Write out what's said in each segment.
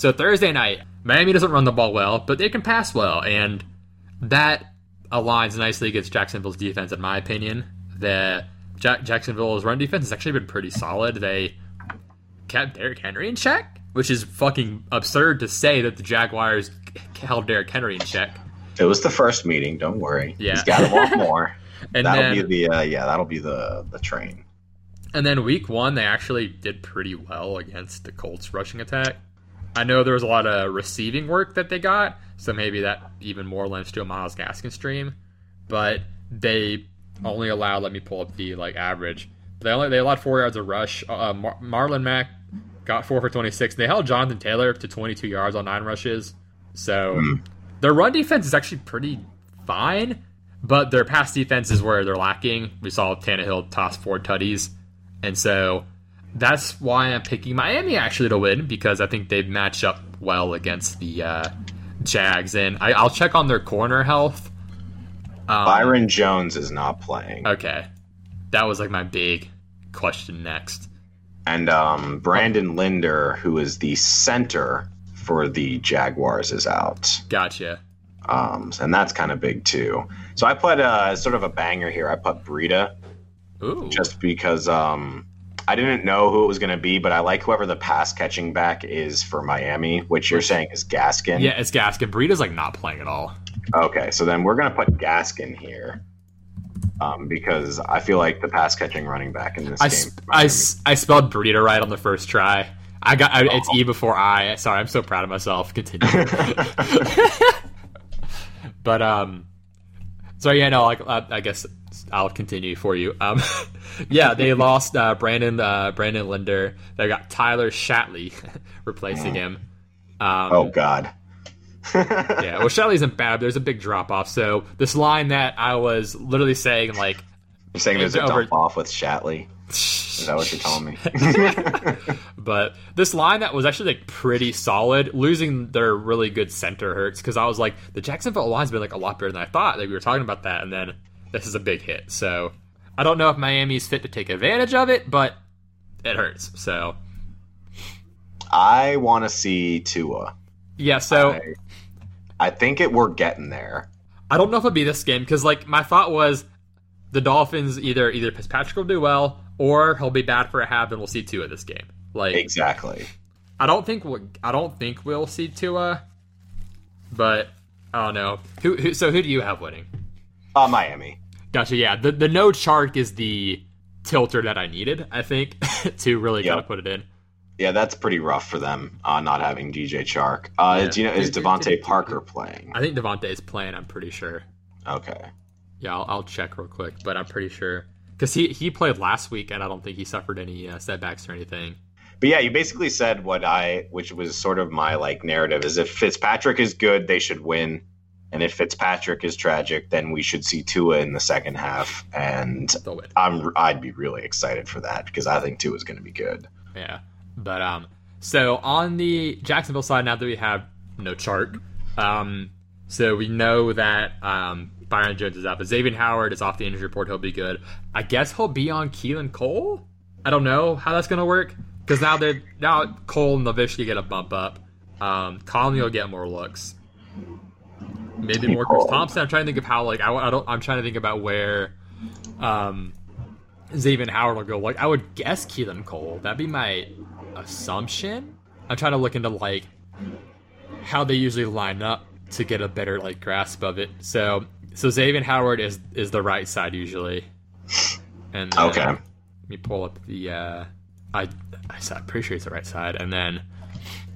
So Thursday night, Miami doesn't run the ball well, but they can pass well, and that aligns nicely against Jacksonville's defense, in my opinion. The Jack- Jacksonville's run defense has actually been pretty solid. They kept Derrick Henry in check, which is fucking absurd to say that the Jaguars held Derrick Henry in check. It was the first meeting. Don't worry. Yeah. He's got to want more. And that'll then, be the uh, yeah. That'll be the the train. and then week one, they actually did pretty well against the Colts rushing attack. I know there was a lot of receiving work that they got, so maybe that even more lends to a Myles Gaskin stream. But they only allowed. Let me pull up the like average. They only they allowed four yards of rush. Uh, Mar- Marlon Mack got four for twenty six. They held Jonathan Taylor to twenty two yards on nine rushes. So Mm. their run defense is actually pretty fine, but their pass defense is where they're lacking. We saw Tannehill toss four tutties, and so that's why I'm picking Miami actually to win because I think they match up well against the uh, Jags. And I, I'll check on their corner health. Um, Byron Jones is not playing, Okay, that was like my big question next. and um, Brandon Linder, who is the center for the Jaguars, is out. Gotcha. Um, and that's kind of big too. So I put uh, sort of a banger here. I put Breida Ooh, just because um, I didn't know who it was going to be, but I like whoever the pass catching back is for Miami, which you're saying is Gaskin. yeah, it's Gaskin. Breida's like not playing at all. Okay, so then we're going to put Gaskin here um, because I feel like the pass catching running back in this I, game. I, s- I spelled burrito right on the first try. I got I, it's Oh. E before I. Sorry, I'm so proud of myself. Continue. but um, so yeah, no, like uh, I guess I'll continue for you. Um, yeah, they lost uh, Brandon uh, Brandon Linder. They got Tyler Shatley replacing him. Um, oh God. yeah, well, Shatley isn't bad. There's a big drop off. So this line that I was literally saying, like, You're saying there's a Over- dump off with Shatley. Is that what you're telling me? But this line that was actually like pretty solid, losing their really good center hurts because I was like, the Jacksonville line's been like a lot better than I thought. Like we were talking about that, and then this is a big hit. So I don't know if Miami's fit to take advantage of it, but it hurts. So I want to see Tua. yeah, so I, I think it we're getting there. I don't know if it'll be this game because like my thought was the Dolphins either either Fitzpatrick will do well or he'll be bad for a half and we'll see Tua this game. Like Exactly. I don't think we'll, I don't think we'll see Tua, but I don't know. Who, who so who do you have winning? Uh, Miami. Gotcha. Yeah, the the no Chark is the tilter that I needed. I think to really Yep. kind of put it in. Yeah, that's pretty rough for them, uh, not having DJ Chark. Uh, Yeah. do you know, is DeVante Parker playing? I think DeVante is playing. I'm pretty sure. Okay. Yeah, I'll, I'll check real quick, but I'm pretty sure because he he played last week and I don't think he suffered any uh, setbacks or anything. But yeah, you basically said what I, which was sort of my like narrative, is if Fitzpatrick is good, they should win, and if Fitzpatrick is tragic, then we should see Tua in the second half, and I'm I'd be really excited for that because I think Tua is going to be good. Yeah. But um so on the Jacksonville side now that we have no Chark, um so we know that um Byron Jones is out, but Xavien Howard is off the injury report, he'll be good. I guess he'll be on Keelan Cole? I don't know how that's gonna work. Because now they're now Cole and Laviska get a bump up. Um Conley will get more looks. Maybe more Chris Thompson. I'm trying to think of how like I, I don't I'm trying to think about where um Xavien Howard will go. Like I would guess Keelan Cole. That'd be my assumption. I'm trying to look into like how they usually line up to get a better like grasp of it. So so Xavien Howard is is the right side usually. And then, Okay. let me pull up the uh I I'm pretty sure it's the right side. And then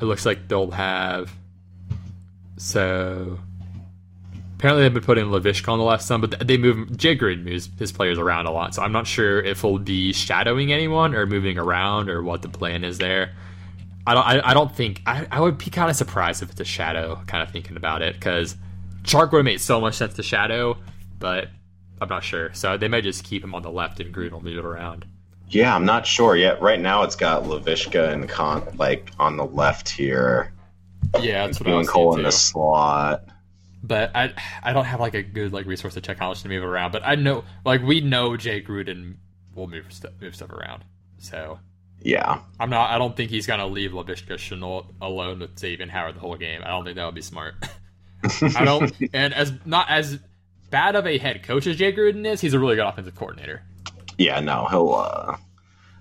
it looks like they'll have so apparently they've been putting Laviska on the left side, but they move Jay Gruden moves his players around a lot. So I'm not sure if he'll be shadowing anyone or moving around or what the plan is there. I don't. I, I don't think. I, I would be kind of surprised if it's a shadow. Kind of thinking about it because Chark would made so much sense to shadow, but I'm not sure. So they may just keep him on the left and Gruden will move it around. Yeah, I'm not sure yet. Right now, it's got Laviska and Con like on the left here, Yeah, that's what I doing was Cole in the slot. But I I don't have like a good like resource to check how much to move around. But I know like we know Jay Gruden will move stuff move stuff around. So Yeah. I'm not. I don't think he's gonna leave Laviska Shenault alone with Xavien Howard the whole game. I don't think that would be smart. I don't. And as not as bad of a head coach as Jay Gruden is, he's a really good offensive coordinator. Yeah, no, he'll. Uh,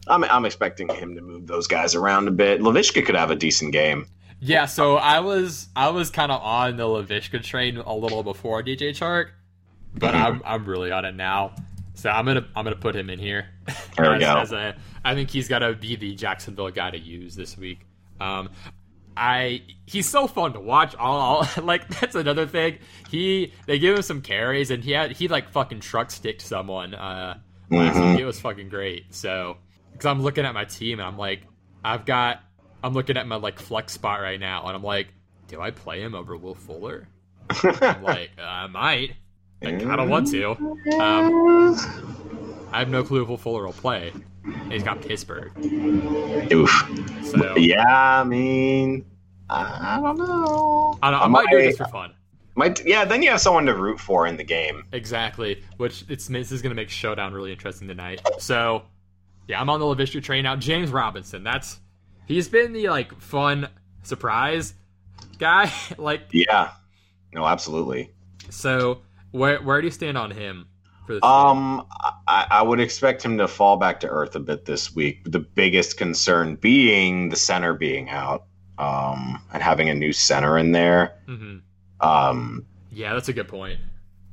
I'm I'm expecting him to move those guys around a bit. Laviska could have a decent game. Yeah, so I was I was kind of on the Laviska train a little before DJ Chark, but I'm I'm really on it now. So I'm gonna I'm gonna put him in here. There we go. as a, I think he's gotta be the Jacksonville guy to use this week. Um, I he's so fun to watch. All, like that's another thing. He they give him some carries and he had he like fucking truck sticked someone uh last Mhm. week. It was fucking great. So because I'm looking at my team and I'm like I've got I'm looking at my like flex spot right now and I'm like, do I play him over Will Fuller? I'm like, uh, I might. Like, I don't want to. Um, I have no clue if Will Fuller will play. He's got Pittsburgh. Oof. So Yeah, I mean, I I don't know. I, don't, I might do this for fun. Might, yeah, then you have someone to root for in the game. Exactly. Which it's this is going to make Showdown really interesting tonight. So, yeah, I'm on the Laviska train now. James Robinson. That's he's been the like fun surprise guy. like Yeah. No, absolutely. so, where where do you stand on him for this? Um, I, I would expect him to fall back to earth a bit this week. The biggest concern being the center being out, um, and having a new center in there. hmm Um, Yeah, that's a good point.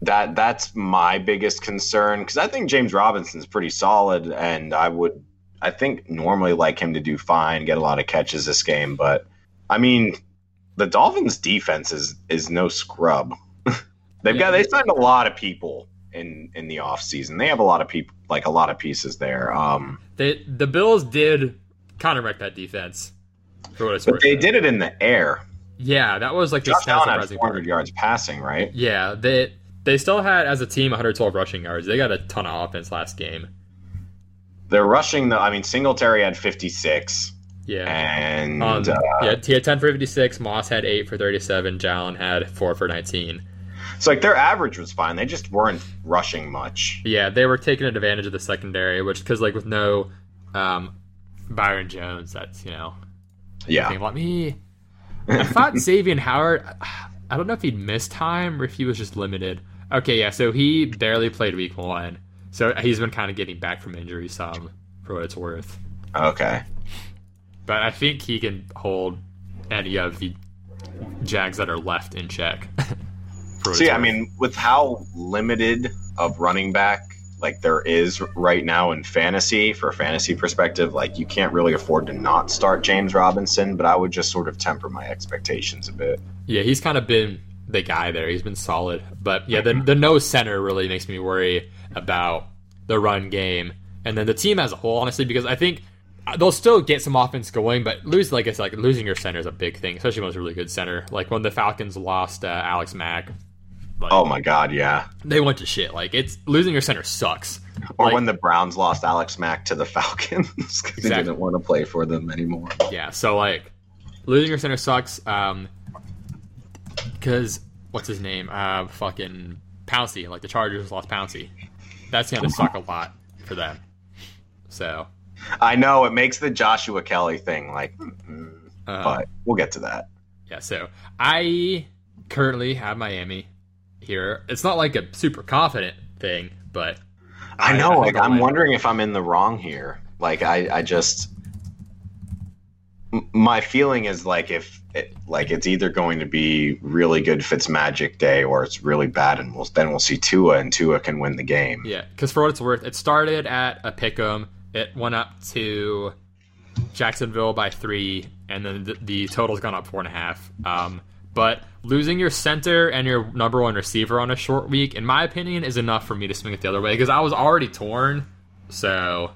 that that's my biggest concern because I think James Robinson's pretty solid, and I would, I think normally like him to do fine, get a lot of catches this game, but I mean, the Dolphins' defense is is no scrub. They've Yeah. got they signed a lot of people in in the offseason. They have a lot of people, like a lot of pieces there. Um, They, the Bills did kind of wreck that defense. For what it's but they did it in the air. Yeah, that was like the Josh Allen had surprising 400 part. yards passing, right? Yeah, they they still had as a team 112 rushing yards. They got a ton of offense last game. They're rushing the. I mean, Singletary had 56, Yeah. and Um, uh, yeah, he had 10 for 56. Moss had 8 for 37. Jalen had 4 for 19. So like their average was fine. They just weren't rushing much. Yeah, they were taking advantage of the secondary, which because like with no um, Byron Jones, that's you know Yeah. Let me. I thought Xavien Howard. I don't know if he'd missed time or if he was just limited. Okay, yeah. So he barely played week one, so he's been kind of getting back from injury some for what it's worth. Okay. But I think he can hold any of the Jags that are left in check. for what So yeah, I mean, with how limited of running back like there is right now in fantasy, for a fantasy perspective, like you can't really afford to not start James Robinson. But I would just sort of temper my expectations a bit. Yeah, he's kind of been the guy there. He's been solid. But yeah, the, the no center really makes me worry about the run game. And then the team as a whole, honestly, because I think they'll still get some offense going, but lose, like I said, like losing your center is a big thing, especially when it's a really good center. Like when the Falcons lost uh, Alex Mack, like, Oh my God, yeah. they went to shit. Like it's losing your center sucks. Or Like- when the Browns lost Alex Mack to the Falcons because he Exactly. didn't want to play for them anymore. Yeah, so like losing your center sucks. Um, because what's his name? Uh, fucking Pouncey. Like the Chargers lost Pouncey. That's gonna suck a lot for them. So, I know it makes the Joshua Kelley thing like, uh, but we'll get to that. yeah. So I currently have Miami here. It's not like a super confident thing, but I I- know. I like think I'll I'm wondering if I'm in the wrong here. Like I, I just my feeling is like if it, like it's either going to be really good Fitzmagic day or it's really bad, and we'll then we'll see Tua and Tua can win the game. Yeah, because for what it's worth, it started at a pick'em. It went up to Jacksonville by three, and then the, the total's gone up four and a half. Um, but losing your center and your number one receiver on a short week, in my opinion, is enough for me to swing it the other way because I was already torn. So,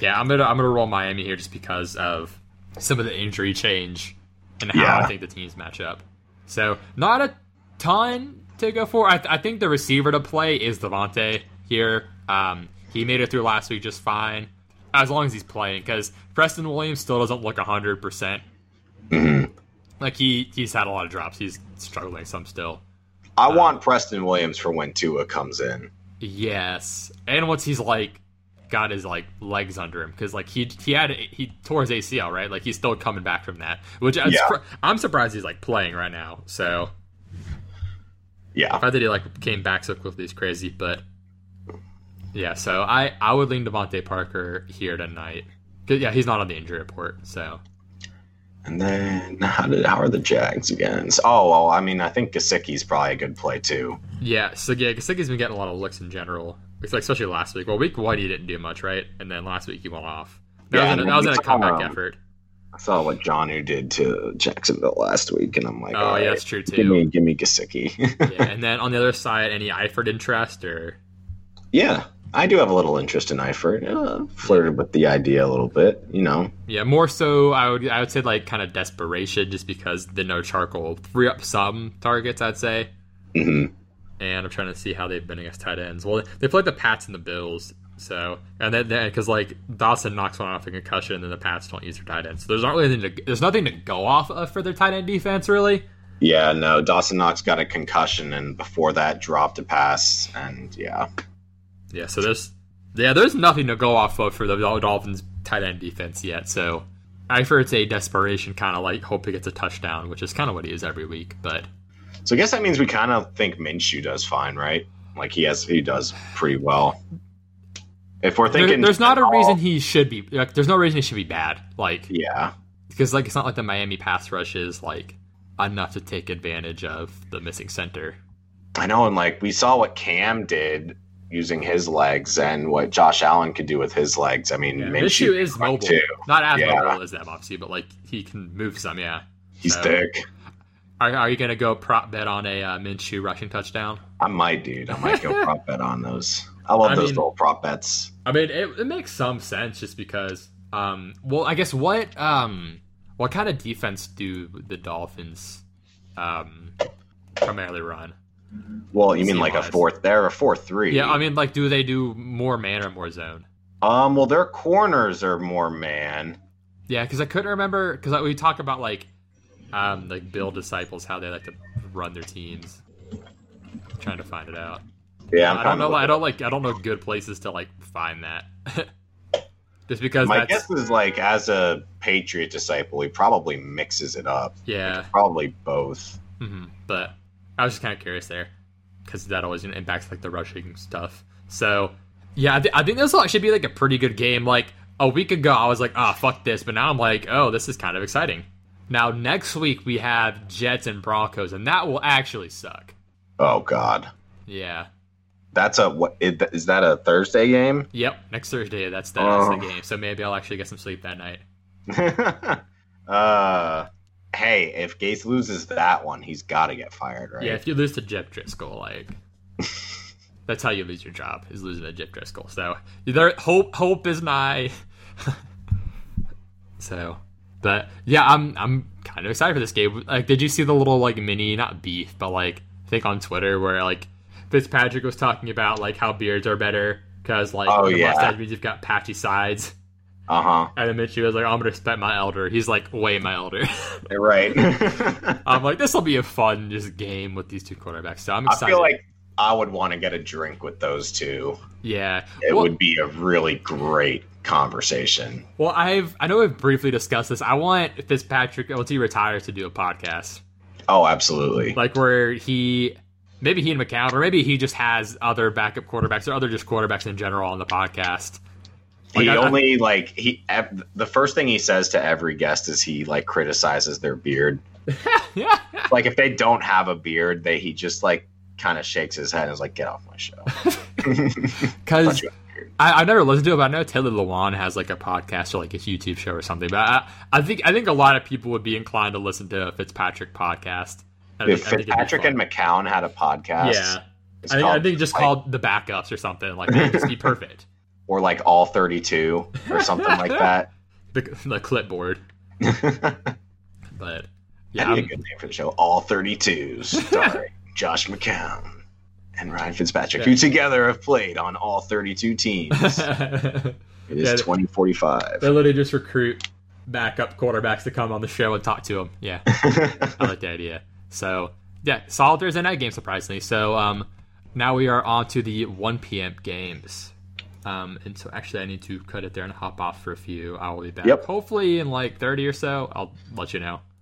yeah, I'm gonna I'm gonna roll Miami here just because of some of the injury change and how Yeah. I think the teams match up. So, not a ton to go for. I, th- I think the receiver to play is DeVante here. Um, he made it through last week just fine, as long as he's playing. Because Preston Williams still doesn't look hundred percent. Like he he's had a lot of drops. He's struggling some still. I um, want Preston Williams for when Tua comes in. Yes, and once he's like got his like legs under him because like he he had he tore his ACL right like he's still coming back from that which I'm, Yeah. surpri- I'm surprised he's like playing right now so Yeah. I thought that he like came back so quickly is crazy but yeah so I I would lean DeVante Parker here tonight. yeah he's not on the injury report so And then how did how are the Jags against? Oh well, I mean I think Gesicki's probably a good play too. yeah so yeah Gesicki's been getting a lot of looks in general. It's like especially last week. Well week one he didn't do much right? And then last week he went off. That Yeah, was in, that was in a comeback um, effort. I saw what Jonnu did to Jacksonville last week, and I'm like, oh yeah right, that's true too give me give me Gesicki. yeah, and then on the other side, any Eifert interest or? Yeah, I do have a little interest in Eifert. Uh, flirted with the idea a little bit, you know. yeah, more so I would I would say like kind of desperation just because the no charcoal free up some targets I'd say, hmm and I'm trying to see how they've been against tight ends. Well, they played the Pats and the Bills, so and then because like Dawson Knox one off a concussion, and then the Pats don't use their tight ends, so there's not really anything to, there's nothing to go off of for their tight end defense really. Yeah, no, Dawson Knox got a concussion, and before that, dropped a pass, and yeah, Yeah, so there's yeah, there's nothing to go off of for the Dolphins tight end defense yet. So Eifert's a desperation kind of like hope he gets a touchdown, which is kind of what he is every week. But so I guess that means we kind of think Minshew does fine, right? Like he has, he does pretty well. If we're there- thinking, there's not a reason he should be like. There's no reason he should be bad. Like yeah, because like it's not like the Miami pass rush is like enough to take advantage of the missing center. I know, and like we saw what Cam did using his legs, and what Josh Allen could do with his legs. I mean, Yeah, Minshew is mobile, too. not as Yeah. mobile as them obviously, but like he can move some. Yeah. He's So- thick. Are, are you gonna go prop bet on a uh, Minshew rushing touchdown? I might, dude. I might go prop bet on those. I love I those mean- little prop bets. I mean, it, it makes some sense just because. Um, well, I guess what um, what kind of defense do the Dolphins um, primarily run? Well, you mean like a fourth? They're a four three. Yeah, I mean, like, do they do more man or more zone? um, well, their corners are more man. Yeah, because I couldn't remember because we talk about like, um, like Bill disciples how they like to run their teams. trying to find it out. Yeah, I'm I don't know. I don't like. I don't know good places to like find that. just because My guess is like as a Patriot disciple, he probably mixes it up. yeah. Probably both. hmm But I was just kind of curious there because that always impacts like the rushing stuff. So yeah, I, th- I think this will actually be like a pretty good game. Like a week ago, I was like, ah, fuck this, but now I'm like, oh, this is kind of exciting. Now next week we have Jets and Broncos, and that will actually suck. Oh God, Yeah. that's a what? Is that a Thursday game? Yep. Next Thursday, that's the, that's Oh. the game. So maybe I'll actually get some sleep that night. uh, hey, if Gase loses that one, he's got to get fired, right? Yeah, if you lose to Jeff Driskel, like that's how you lose your job is losing to Jeff Driskel. So there, hope hope is nigh. so, but yeah, I'm I'm kind of excited for this game. Like, did you see the little like mini not beef, but like I think on Twitter where like Fitzpatrick was talking about like how beards are better because like Oh, the yeah. mustache means you've got patchy sides. Uh huh. And Mitchie was like, I'm gonna respect my elder. He's like way my elder. Right. I'm like, this will be a fun just game with these two quarterbacks. So I'm excited. I feel like I would want to get a drink with those two. yeah, It well, would be a really great conversation. well, I've I know we've briefly discussed this. I want Fitzpatrick once he retires to do a podcast, Oh, absolutely. like where he maybe he and McCown, or maybe he just has other backup quarterbacks or other just quarterbacks in general on the podcast. He Like, I- only like he the first thing he says to every guest is he like criticizes their beard. yeah, Like if they don't have a beard, they he just like kind of shakes his head and is like, "Get off my show." because Bunch of beard. I, I've never listened to it, but I know Taylor Lewan has like a podcast or like his YouTube show or something. But I, I think I think a lot of people would be inclined to listen to a Fitzpatrick podcast. I think- I think it'd be Fitzpatrick and McCown had a podcast, yeah, I think, I think just like- called the backups or something like just be perfect. Or like all thirty-two or something like that. The, the clipboard, That'd but be yeah, a I'm- good name for the show. All 32s, starring Josh McCown and Ryan Fitzpatrick, Yeah. who together have played on all 32 teams. It is Yeah, 2045. they literally just recruit backup quarterbacks to come on the show and talk to them. Yeah, I like the idea. So yeah, solid a night game surprisingly. So um, now we are on to the 1 p.m. games. Um, and so actually, I need to cut it there and hop off for a few. I will be back. Yep. Hopefully, in like 30 or so, I'll let you know.